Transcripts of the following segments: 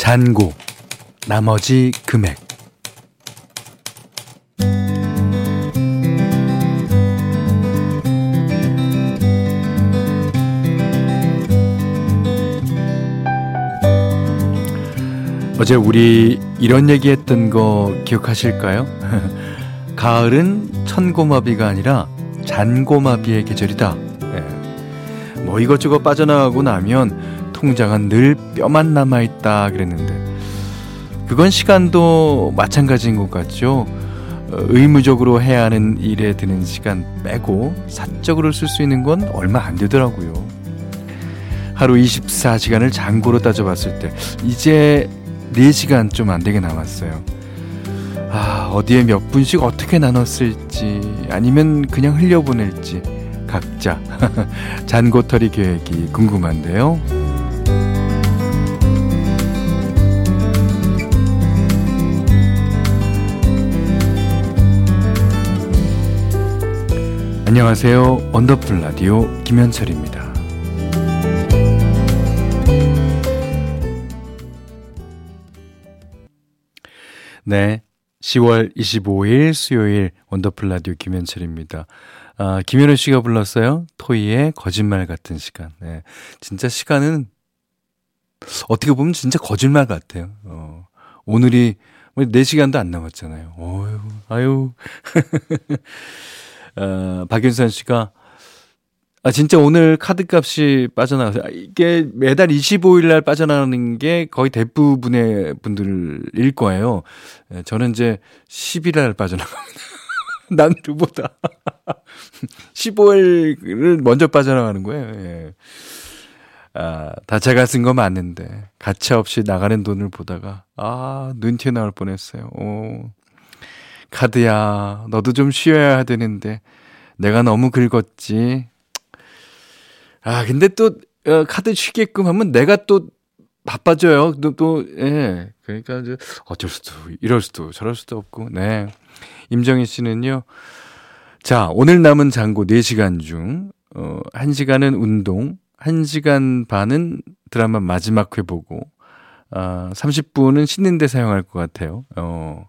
잔고, 나머지 금액. 어제 우리 이런 얘기 했던 거 기억하실까요? 가을은 천고마비가 아니라 잔고마비의 계절이다. 예. 뭐 이것저것 빠져나가고 나면 통장은 늘 뼈만 남아있다 그랬는데 그건 시간도 마찬가지인 것 같죠. 어, 의무적으로 해야 하는 일에 드는 시간 빼고 사적으로 쓸 수 있는 건 얼마 안 되더라고요. 하루 24시간을 잔고로 따져봤을 때 이제 4시간 좀 안 되게 남았어요. 아, 어디에 몇 분씩 어떻게 나눴을지, 아니면 그냥 흘려보낼지, 각자 잔고털이 계획이 궁금한데요. 안녕하세요. 원더풀 라디오 김현철입니다. 네. 10월 25일 수요일 원더풀 라디오 김현철입니다. 아, 김연우 씨가 불렀어요. 토이의 거짓말 같은 시간. 네. 진짜 시간은 어떻게 보면 진짜 거짓말 같아요. 어, 오늘이 4시간도 안 남았잖아요. 어휴, 아유. 어, 박윤선 씨가 아, 진짜 오늘 카드 값이 빠져나가서, 이게 매달 25일 날 빠져나가는 게 거의 대부분의 분들일 거예요. 예, 저는 이제 10일 날 빠져나갑니다. 난 누보다. 15일을 먼저 빠져나가는 거예요. 예. 아, 다 제가 쓴 거 맞는데, 가차 없이 나가는 돈을 보다가, 아, 눈 튀어나올 뻔했어요. 오. 카드야, 너도 좀 쉬어야 되는데, 내가 너무 긁었지. 아, 근데 또, 어, 카드 쉬게끔 하면 내가 또 바빠져요. 또, 또, 예. 그러니까 이제 어쩔 수도, 이럴 수도, 저럴 수도 없고, 네. 임정희 씨는요. 자, 오늘 남은 잔고 4시간 중, 어, 1시간은 운동, 1시간 반은 드라마 마지막 회 보고, 아, 30분은 씻는데 사용할 것 같아요. 어,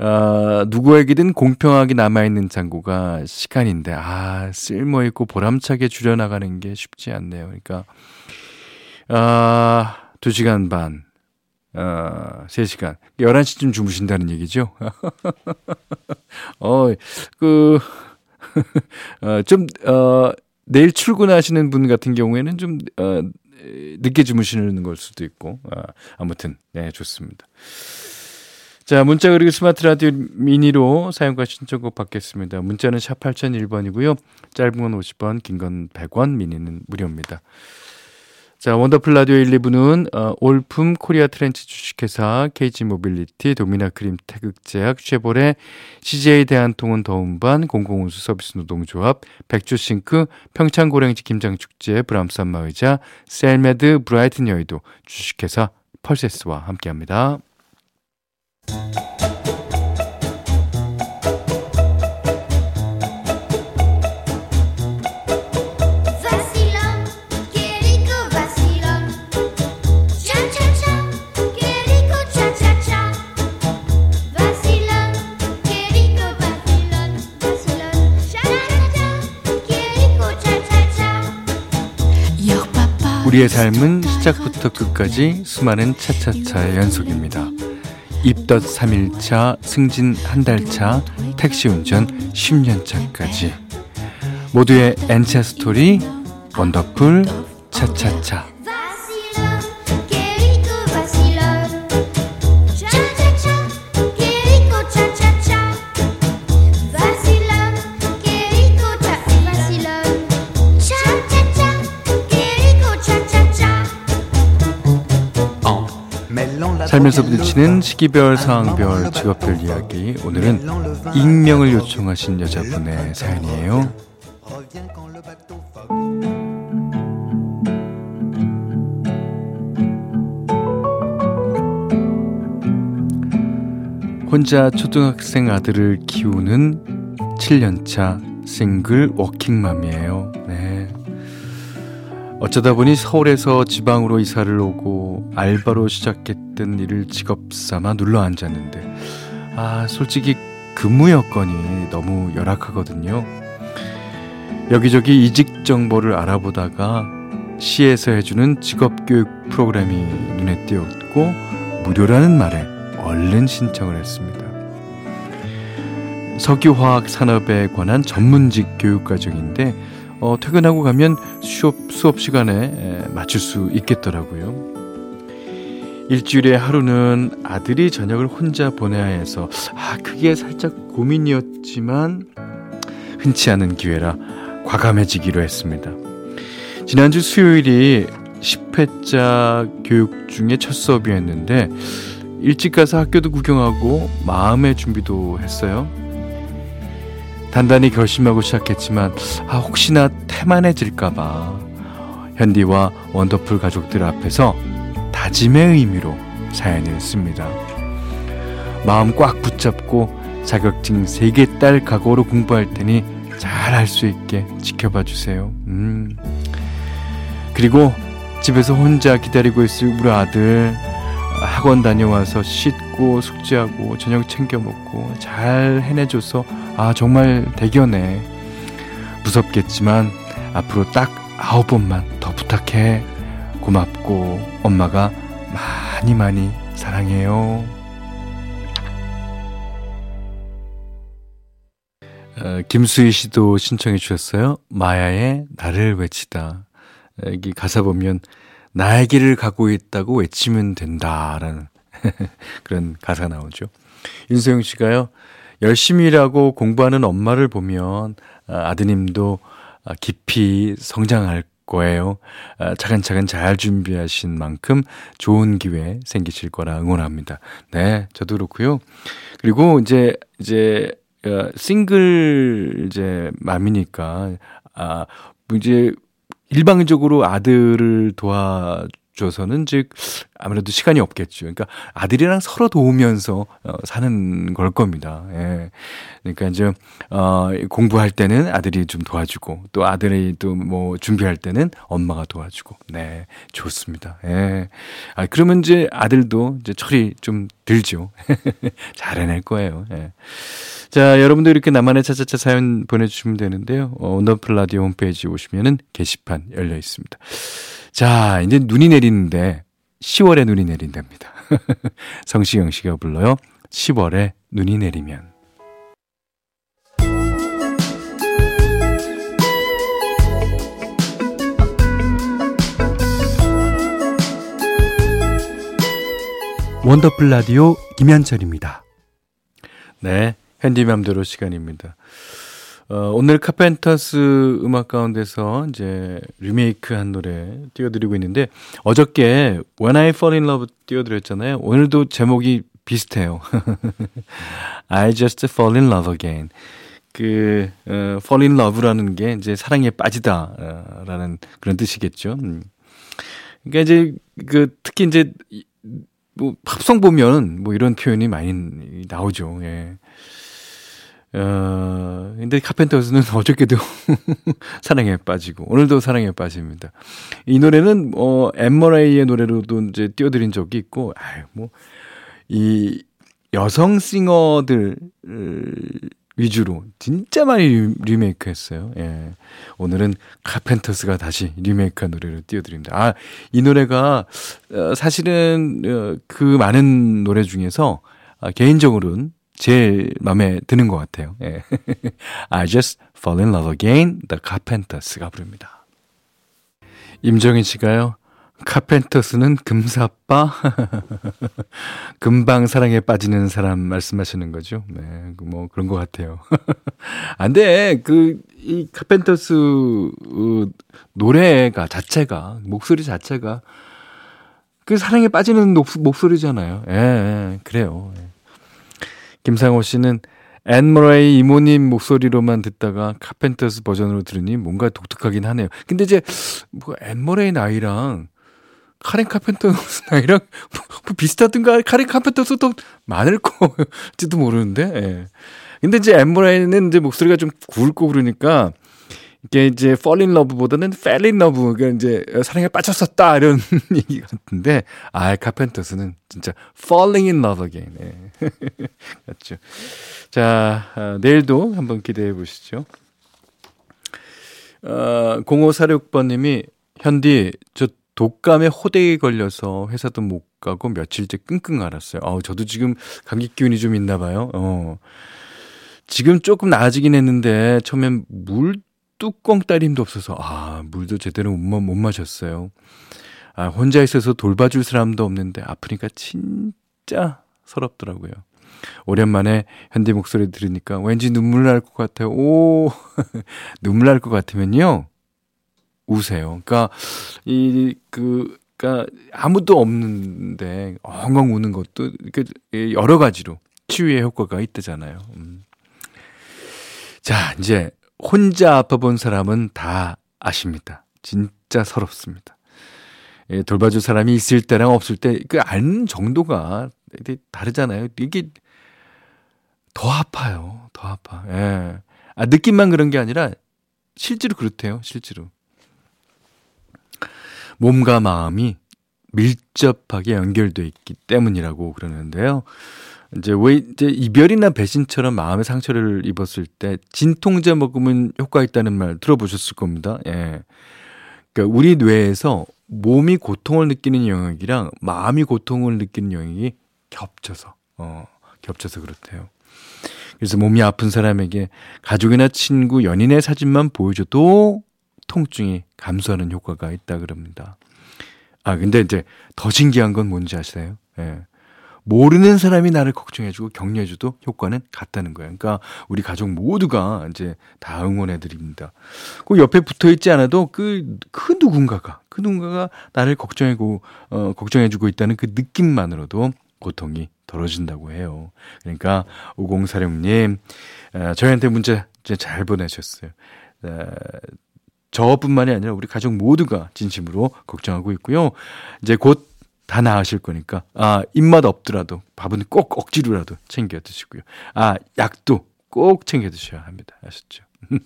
어, 누구에게든 공평하게 남아있는 잔고가 시간인데, 아, 쓸모있고 보람차게 줄여나가는 게 쉽지 않네요. 그러니까, 아, 2시간 반, 어, 3시간. 11시쯤 주무신다는 얘기죠. 어, 그, 어, 좀, 어, 내일 출근하시는 분 같은 경우에는 좀, 어, 늦게 주무시는 걸 수도 있고, 아, 아무튼, 네, 좋습니다. 자, 문자 그리고 스마트 라디오 미니로 사연과 신청곡 받겠습니다. 문자는 샵 8001번이고요. 짧은 건 50원, 긴 건 100원, 미니는 무료입니다. 자, 원더풀 라디오 1, 2부는 어, 올품 코리아 트렌치 주식회사, KG 모빌리티, 도미나 크림 태극제약, 쉐보레, CJ 대한통운 더운반, 공공운수 서비스 노동조합, 백조싱크, 평창고랭지 김장축제, 브람스 안마의자, 셀메드 브라이튼 여의도 주식회사 펄세스와 함께합니다. 우리의 삶은 시작부터 끝까지 수많은 차차차의 연속입니다. 입덧 3일차, 승진 한 달차, 택시 운전 10년차까지. 모두의 N차 스토리, 원더풀, 차차차. 살면서 부딪히는 시기별, 상황별, 직업별 이야기. 오늘은 익명을 요청하신 여자분의 사연이에요. 혼자 초등학생 아들을 키우는 7년차 싱글 워킹맘이에요. 네. 어쩌다 보니 서울에서 지방으로 이사를 오고 알바로 시작했던 일을 직업 삼아 눌러 앉았는데 아 솔직히 근무 여건이 너무 열악하거든요. 여기저기 이직 정보를 알아보다가 시에서 해주는 직업교육 프로그램이 눈에 띄었고 무료라는 말에 얼른 신청을 했습니다. 석유화학 산업에 관한 전문직 교육 과정인데 어, 퇴근하고 가면 수업, 수업 시간에 맞출 수 있겠더라고요. 일주일에 하루는 아들이 저녁을 혼자 보내야 해서 아 그게 살짝 고민이었지만 흔치 않은 기회라 과감해지기로 했습니다. 지난주 수요일이 10회자 교육 중에 첫 수업이었는데 일찍 가서 학교도 구경하고 마음의 준비도 했어요. 단단히 결심하고 시작했지만 아 혹시나 태만해질까봐 현디와 원더풀 가족들 앞에서 다짐의 의미로 사연을 씁니다. 마음 꽉 붙잡고 자격증 3개 딸 각오로 공부할 테니 잘 할 수 있게 지켜봐 주세요. 음. 그리고 집에서 혼자 기다리고 있을 우리 아들 학원 다녀와서 씻고 숙제하고 저녁 챙겨 먹고 잘 해내줘서 아 정말 대견해 무섭겠지만 앞으로 딱 아홉 번만 더 부탁해 고맙고 엄마가 많이 많이 사랑해요. 어, 김수희 씨도 신청해 주셨어요. 마야의 나를 외치다. 여기 가사 보면 나의 길을 가고 있다고 외치면 된다라는 그런 가사가 나오죠. 윤소영 씨가요. 열심히 일하고 공부하는 엄마를 보면 아, 아드님도 아, 깊이 성장할 거예요. 아, 차근차근 잘 준비하신 만큼 좋은 기회 생기실 거라 응원합니다. 네, 저도 그렇고요. 그리고 이제 이제 어, 싱글 이제 맘이니까 아 이제 일방적으로 아들을 도와 줘서는 즉 아무래도 시간이 없겠죠. 그러니까 아들이랑 서로 도우면서 어, 사는 걸 겁니다. 예. 그러니까 이제 어 공부할 때는 아들이 좀 도와주고 또 아들이 또 뭐 준비할 때는 엄마가 도와주고. 네. 좋습니다. 예. 아 그러면 이제 아들도 이제 철이 좀 들죠. 잘 해낼 거예요. 예. 자, 여러분도 이렇게 나만의 차차차 사연 보내주시면 되는데요. 어, 원더풀 라디오 홈페이지 오시면은 게시판 열려 있습니다. 자, 이제 눈이 내리는데 10월에 눈이 내린답니다. 성시경 씨가 불러요. 10월에 눈이 내리면. 원더풀 라디오 김현철입니다. 네, 핸디맘대로 시간입니다. 어, 오늘 카펜터스 음악 가운데서 이제 리메이크 한 노래 띄워드리고 있는데 어저께 When I Fall in Love 띄워드렸잖아요. 오늘도 제목이 비슷해요. I just fall in love again. 그, 어, fall in love라는 게 이제 사랑에 빠지다, 어, 라는 그런 뜻이겠죠. 음. 그러니까 이제 그 특히 이제 뭐 팝송 보면 뭐 이런 표현이 많이 나오죠. 예. 어, 근데 카펜터스는 어저께도 사랑에 빠지고, 오늘도 사랑에 빠집니다. 이 노래는, 어, 엠머레이의 노래로도 이제 띄워드린 적이 있고, 아유, 뭐, 이 여성 싱어들 위주로 진짜 많이 리메이크 했어요. 예. 오늘은 카펜터스가 다시 리메이크 한 노래를 띄워드립니다. 아, 이 노래가, 어, 사실은, 어, 그 많은 노래 중에서, 아, 개인적으로는 제일 마음에 드는 것 같아요. 예. I just fall in love again. The Carpenters가 부릅니다. 임정인 씨가요. 카펜터스는 금사빠? 금방 사랑에 빠지는 사람 말씀하시는 거죠? 네, 그뭐 그런 것 같아요. 안 돼. 그, 이 카펜터스 어, 노래가 자체가, 목소리 자체가 그 사랑에 빠지는 목, 목소리잖아요. 예, 예 그래요. 예. 김상호 씨는 앤머레이 이모님 목소리로만 듣다가 카펜터스 버전으로 들으니 뭔가 독특하긴 하네요. 근데 이제 뭐 앤머레이 나이랑 카렌 카펜터스 나이랑 뭐, 뭐 비슷하든가 카렌 카펜터스도 많을 거지도 모르는데. 예. 근데 이제 앤머레이는 이제 목소리가 좀 굵고 그러니까 이게 이제 fall in love보다는 fell in love, 그러니까 이제 사랑에 빠졌었다 이런 얘기 같은데 아 카펜터스는 진짜 falling in love again. 네. 맞죠. 자 아, 내일도 한번 기대해 보시죠. 어, 0546번님이 현디 저 독감에 호되게 걸려서 회사도 못 가고 며칠째 끙끙 앓았어요. 어, 저도 지금 감기 기운이 좀 있나 봐요. 어. 지금 조금 나아지긴 했는데 처음엔 물 뚜껑 따리 힘도 없어서 아 물도 제대로 못, 못 마셨어요. 아 혼자 있어서 돌봐줄 사람도 없는데 아프니까 진짜 서럽더라고요. 오랜만에 현대 목소리 들으니까 왠지 눈물 날 것 같아요. 오 눈물 날 것 같으면요 우세요. 그러니까 이그 그러니까 아무도 없는데 엉엉 우는 것도 그 여러 가지로 치유의 효과가 있다잖아요. 음. 자 이제 혼자 아파본 사람은 다 아십니다. 진짜 서럽습니다. 예, 돌봐줄 사람이 있을 때랑 없을 때 그 아는 정도가 다르잖아요. 이게 더 아파요. 더 아파. 예. 아, 느낌만 그런 게 아니라 실제로 그렇대요. 실제로. 몸과 마음이 밀접하게 연결돼 있기 때문이라고 그러는데요. 이제 왜 이제 이별이나 배신처럼 마음의 상처를 입었을 때 진통제 먹으면 효과 있다는 말 들어보셨을 겁니다. 예. 그러니까 우리 뇌에서 몸이 고통을 느끼는 영역이랑 마음이 고통을 느끼는 영역이 겹쳐서 어 겹쳐서 그렇대요. 그래서 몸이 아픈 사람에게 가족이나 친구, 연인의 사진만 보여줘도 통증이 감소하는 효과가 있다 그럽니다. 아 근데 이제 더 신기한 건 뭔지 아세요? 예. 모르는 사람이 나를 걱정해주고 격려해줘도 효과는 같다는 거예요. 그러니까 우리 가족 모두가 이제 다 응원해드립니다. 그 옆에 붙어 있지 않아도 그, 그 누군가가, 그 누군가가 나를 걱정해고, 어, 걱정해주고 있다는 그 느낌만으로도 고통이 덜어진다고 해요. 그러니까 5046님, 어, 저희한테 문자 잘 보내셨어요. 어, 저뿐만이 아니라 우리 가족 모두가 진심으로 걱정하고 있고요. 이제 곧 다 나으실 거니까 아 입맛 없더라도 밥은 꼭 억지로라도 챙겨 드시고요. 아 약도 꼭 챙겨 드셔야 합니다. 아셨죠?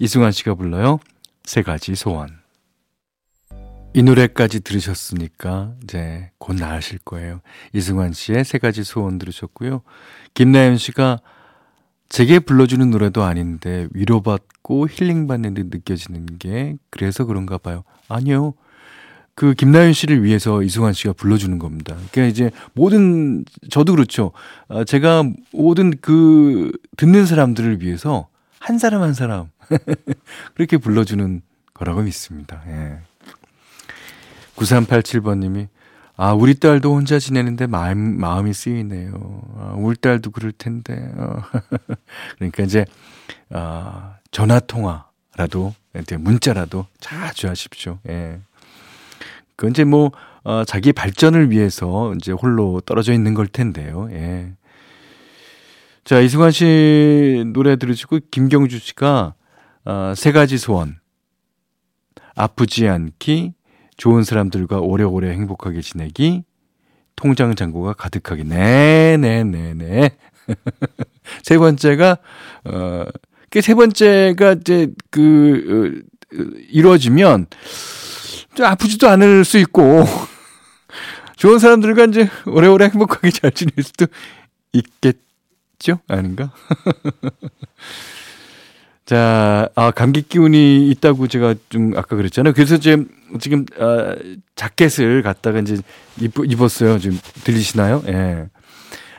이승환 씨가 불러요. 세 가지 소원. 이 노래까지 들으셨으니까 이제 곧 나으실 거예요. 이승환 씨의 세 가지 소원 들으셨고요. 김나연 씨가 제게 불러주는 노래도 아닌데 위로받고 힐링받는 듯 느껴지는 게 그래서 그런가 봐요. 아니요. 그 김나연 씨를 위해서 이승환 씨가 불러주는 겁니다. 그러니까 이제 모든 저도 그렇죠. 아, 제가 모든 그 듣는 사람들을 위해서 한 사람 한 사람 그렇게 불러주는 거라고 믿습니다. 예. 9387번님이 아 우리 딸도 혼자 지내는데 마음 마음이 쓰이네요. 아, 우리 딸도 그럴 텐데. 어. 그러니까 이제 아 전화 통화라도 문자라도 자주 하십시오. 예. 그 이제 뭐 어, 자기 발전을 위해서 이제 홀로 떨어져 있는 걸 텐데요. 예. 자, 이승환 씨 노래 들으시고 김경주 씨가 어, 세 가지 소원. 아프지 않기, 좋은 사람들과 오래오래 행복하게 지내기, 통장 잔고가 가득하게. 네, 네, 네, 네. 세 번째가 어, 그 세 번째가 이제 그 어, 이루어지면 좀 아프지도 않을 수 있고 좋은 사람들과 이제 오래오래 행복하게 잘 지낼 수도 있겠죠? 아닌가? 자, 아, 감기 기운이 있다고 제가 좀 아까 그랬잖아요. 그래서 지금, 지금, 아, 자켓을 갖다가 이제 입, 입었어요. 지금 들리시나요? 예.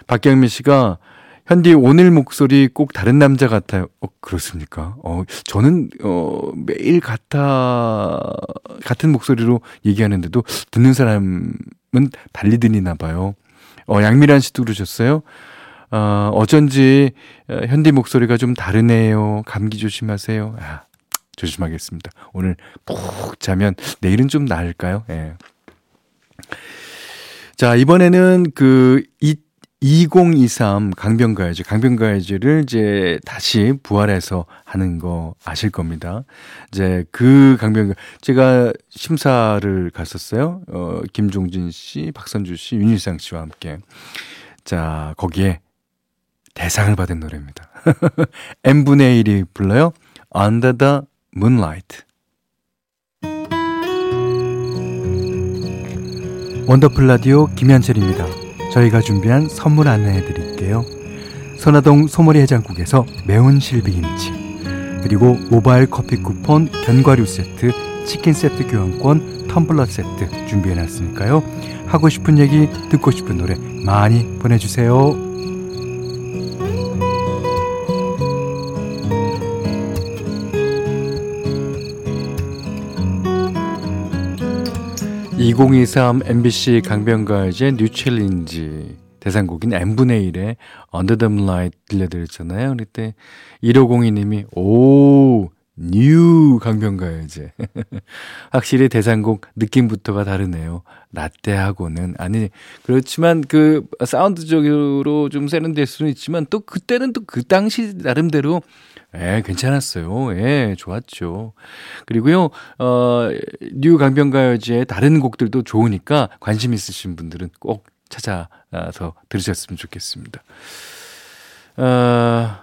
박경민 씨가 현디 오늘 목소리 꼭 다른 남자 같아요. 어, 그렇습니까? 어, 저는, 어, 매일 같아, 같은 목소리로 얘기하는데도 듣는 사람은 달리 들리나 봐요. 어, 양미란 씨도 그러셨어요. 어, 어쩐지, 어, 현디 목소리가 좀 다르네요. 감기 조심하세요. 아, 조심하겠습니다. 오늘 푹 자면 내일은 좀 나을까요? 예. 자, 이번에는 그, 이 2023 강변가야지, 강변가야지를 이제 다시 부활해서 하는 거 아실 겁니다. 이제 그 강변가, 제가 심사를 갔었어요. 어, 김종진 씨, 박선주 씨, 윤일상 씨와 함께. 자, 거기에 대상을 받은 노래입니다. n분의 1이 불러요. Under the Moonlight. 원더풀 라디오 김현철입니다. 저희가 준비한 선물 안내해 드릴게요. 선화동 소머리 해장국에서 매운 실비김치 그리고 모바일 커피 쿠폰 견과류 세트 치킨 세트 교환권 텀블러 세트 준비해 놨으니까요. 하고 싶은 얘기 듣고 싶은 노래 많이 보내주세요. 2023 MBC 강변가요제 뉴 챌린지 대상곡인 n분의 1의 Under the Moonlight 들려드렸잖아요. 그때 1502님이 오, 뉴 강변가요제. 확실히 대상곡 느낌부터가 다르네요. 라떼하고는 아니 그렇지만 그 사운드적으로 좀 세련될 수는 있지만 또 그때는 또 그 당시 나름대로 예, 괜찮았어요. 예, 좋았죠. 그리고요, 어, 뉴 강변가요제의 다른 곡들도 좋으니까 관심 있으신 분들은 꼭 찾아서 들으셨으면 좋겠습니다. 어,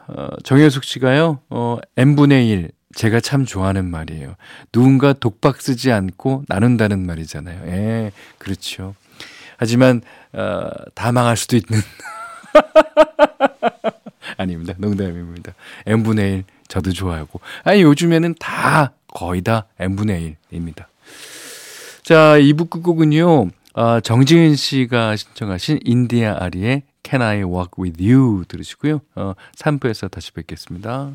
어, 정효숙 씨가요, 어, n분의 1. 제가 참 좋아하는 말이에요. 누군가 독박 쓰지 않고 나눈다는 말이잖아요. 예, 그렇죠. 하지만, 어, 다 망할 수도 있는. 아닙니다. 농담입니다. n분의 1 저도 좋아하고. 아니 요즘에는 다 거의 다 n분의 1입니다. 자, 2부 끝곡은요. 아, 정지은 씨가 신청하신 인디아 아리의 Can I Walk With You 들으시고요. 어, 3부에서 다시 뵙겠습니다.